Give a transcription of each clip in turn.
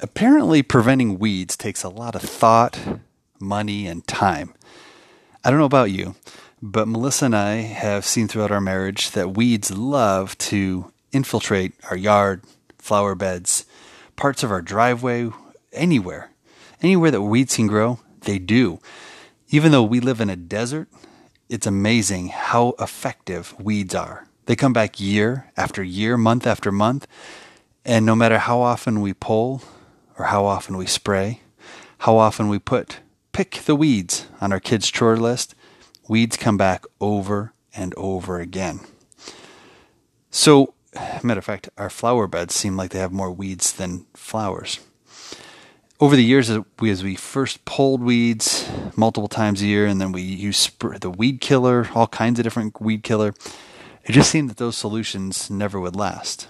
Apparently, preventing weeds takes a lot of thought, money, and time. I don't know about you, but Melissa and I have seen throughout our marriage that weeds love to infiltrate our yard, flower beds, parts of our driveway, anywhere. Anywhere that weeds can grow, they do. Even though we live in a desert, it's amazing how effective weeds are. They come back year after year, month after month, and no matter how often we pull or how often we spray, how often we put pick the weeds on our kids' chore list, weeds come back over and over again. So, matter of fact, our flower beds seem like they have more weeds than flowers. Over the years, as we, as we first pulled weeds multiple times a year, and then we used the weed killer, all kinds of different weed killer, it just seemed that those solutions never would last.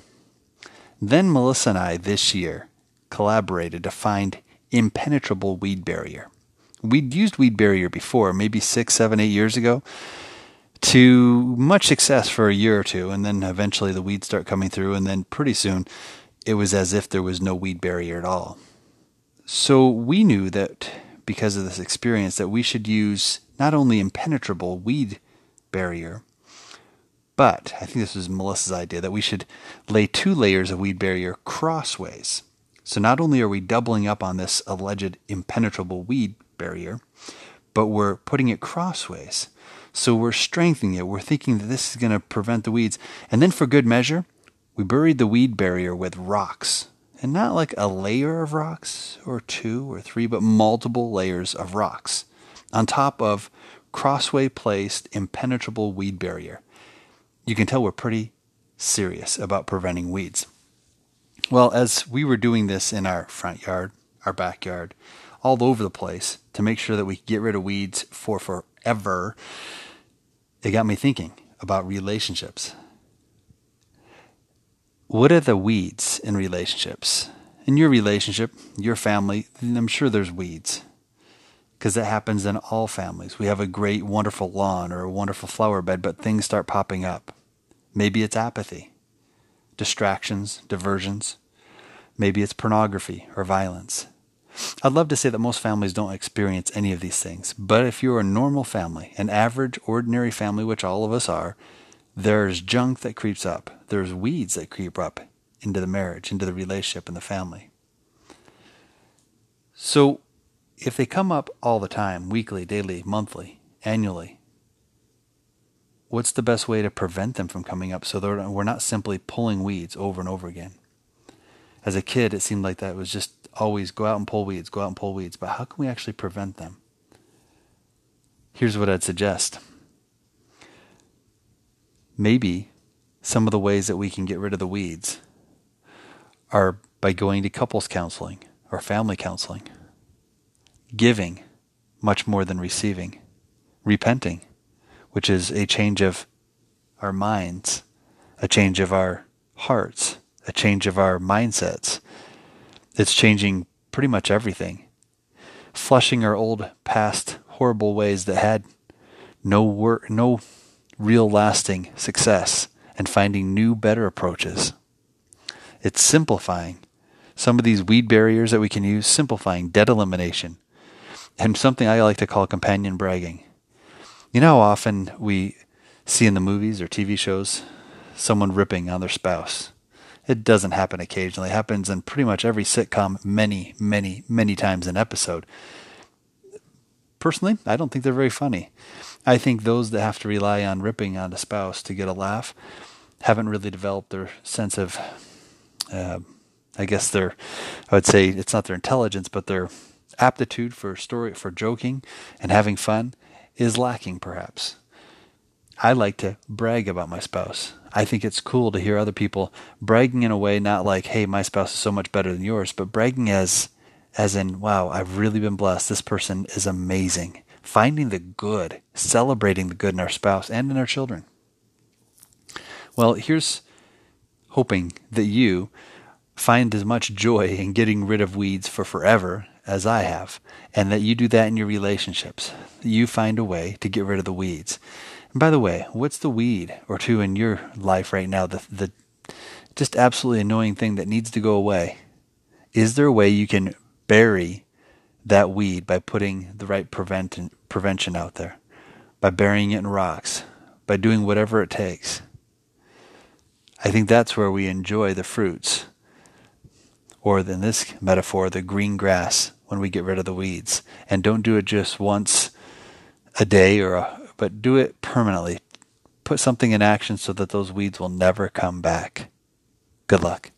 Then Melissa and I this year collaborated to find impenetrable weed barrier. We'd used weed barrier before, maybe six, seven, eight years ago, to much success for a year or two, and then eventually the weeds start coming through, and then pretty soon it was as if there was no weed barrier at all. So we knew that because of this experience that we should use not only impenetrable weed barrier, but I think this was Melissa's idea that we should lay two layers of weed barrier crossways. So not only are we doubling up on this alleged impenetrable weed barrier, but we're putting it crossways. So we're strengthening it. We're thinking that this is going to prevent the weeds. And then for good measure, we buried the weed barrier with rocks. And not like a layer of rocks or two or three, but multiple layers of rocks on top of crossway placed impenetrable weed barrier. You can tell we're pretty serious about preventing weeds. Well, as we were doing this in our front yard, our backyard, all over the place to make sure that we could get rid of weeds for forever, it got me thinking about relationships. What are the weeds in relationships? In your relationship, your family, I'm sure there's weeds because that happens in all families. We have a great, wonderful lawn or a wonderful flower bed, but things start popping up. Maybe it's apathy, distractions, diversions. Maybe it's pornography or violence. I'd love to say that most families don't experience any of these things, but if you're a normal family, an average, ordinary family, which all of us are, there's junk that creeps up. There's weeds that creep up into the marriage, into the relationship, and the family. So, if they come up all the time, weekly, daily, monthly, annually, what's the best way to prevent them from coming up so that we're not simply pulling weeds over and over again? As a kid, it seemed like that was just always go out and pull weeds, go out and pull weeds. But how can we actually prevent them? Here's what I'd suggest. Maybe some of the ways that we can get rid of the weeds are by going to couples counseling or family counseling, giving much more than receiving, repenting, which is a change of our minds, a change of our hearts, a change of our mindsets, it's changing pretty much everything. Flushing our old past horrible ways that had no work, no real lasting success and finding new better approaches. It's simplifying some of these weed barriers that we can use, simplifying debt elimination, and something I like to call companion bragging. You know how often we see in the movies or TV shows someone ripping on their spouse it doesn't happen occasionally. It happens in pretty much every sitcom many, many, many times an episode. Personally, I don't think they're very funny. I think those that have to rely on ripping on a spouse to get a laugh haven't really developed their sense of, uh, I guess their, I would say it's not their intelligence, but their aptitude for story, for joking and having fun is lacking perhaps. I like to brag about my spouse. I think it's cool to hear other people bragging in a way not like, "Hey, my spouse is so much better than yours," but bragging as as in, "Wow, I've really been blessed. This person is amazing." Finding the good, celebrating the good in our spouse and in our children. Well, here's hoping that you find as much joy in getting rid of weeds for forever as I have, and that you do that in your relationships. You find a way to get rid of the weeds. And by the way, what's the weed or two in your life right now? The the just absolutely annoying thing that needs to go away. Is there a way you can bury that weed by putting the right prevent- prevention out there? By burying it in rocks? By doing whatever it takes? I think that's where we enjoy the fruits. Or in this metaphor, the green grass when we get rid of the weeds. And don't do it just once a day or a, but do it permanently. Put something in action so that those weeds will never come back. Good luck.